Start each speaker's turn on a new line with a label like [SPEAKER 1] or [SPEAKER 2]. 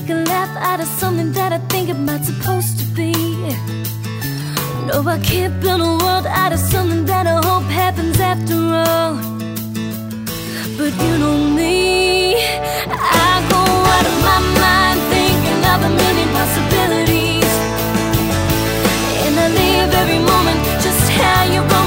[SPEAKER 1] make a laugh out of something that I think it might supposed to be. No, I can't build a world out of something that I hope happens after all. But you know me, I go out of my mind thinking of a million possibilities. And I live every moment just how you roll.